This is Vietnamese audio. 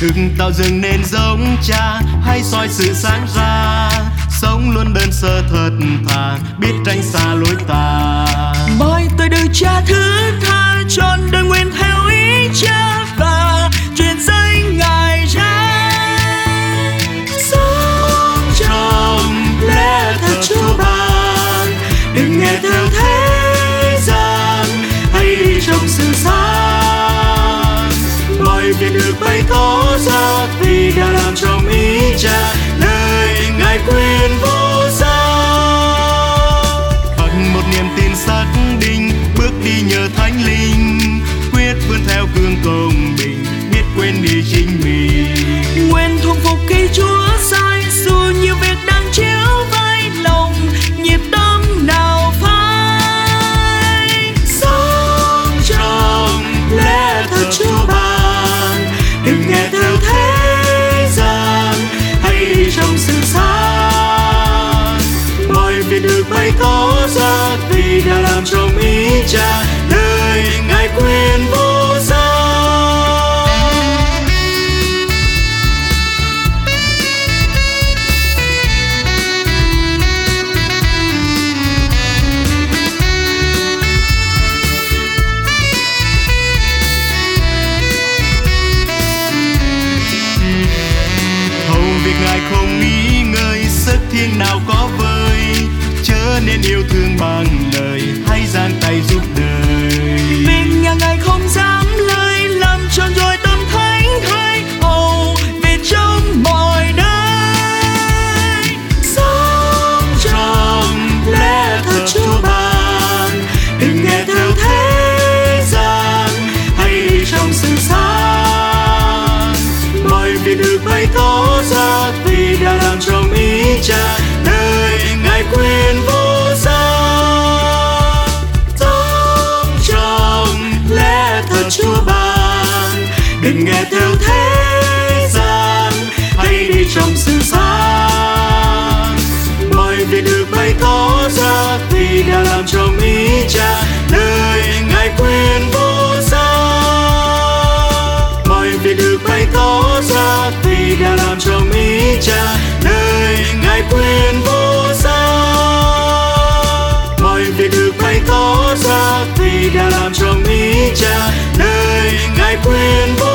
đừng tạo dựng nên giống cha hay soi sự sáng ra sống luôn đơn sơ thật thà, biết tránh xa lối tà bởi tôi được cha thứ tha, trọn đời nguyên. Tỏ ra vì đã làm trong ý cha lời ngài quyền vô giá bằng một niềm tin xác định bước đi nhờ thánh linh quyết vươn theo cương công bình biết quên đi chính mình. Nguyện thuộc trong ý cha đời ngài quyền vô giá hầu việc ngài không nghĩ ngơi sức thiên nào có vơi chớ nên yêu thương bằng được bay có ra vì đã làm trong ý cha nơi ngài quyền vô giá sống trong lẽ thật chúa ban, đừng nghe theo thế gian hay đi trong sự sáng mọi việc được bay có ra vì đã làm trong ý cha Vì đã làm cho mỹ Cha, nơi Ngài quyền vô giá mọi việc được bày tỏ ra, vì đã làm cho mỹ Cha, nơi Ngài quyền vô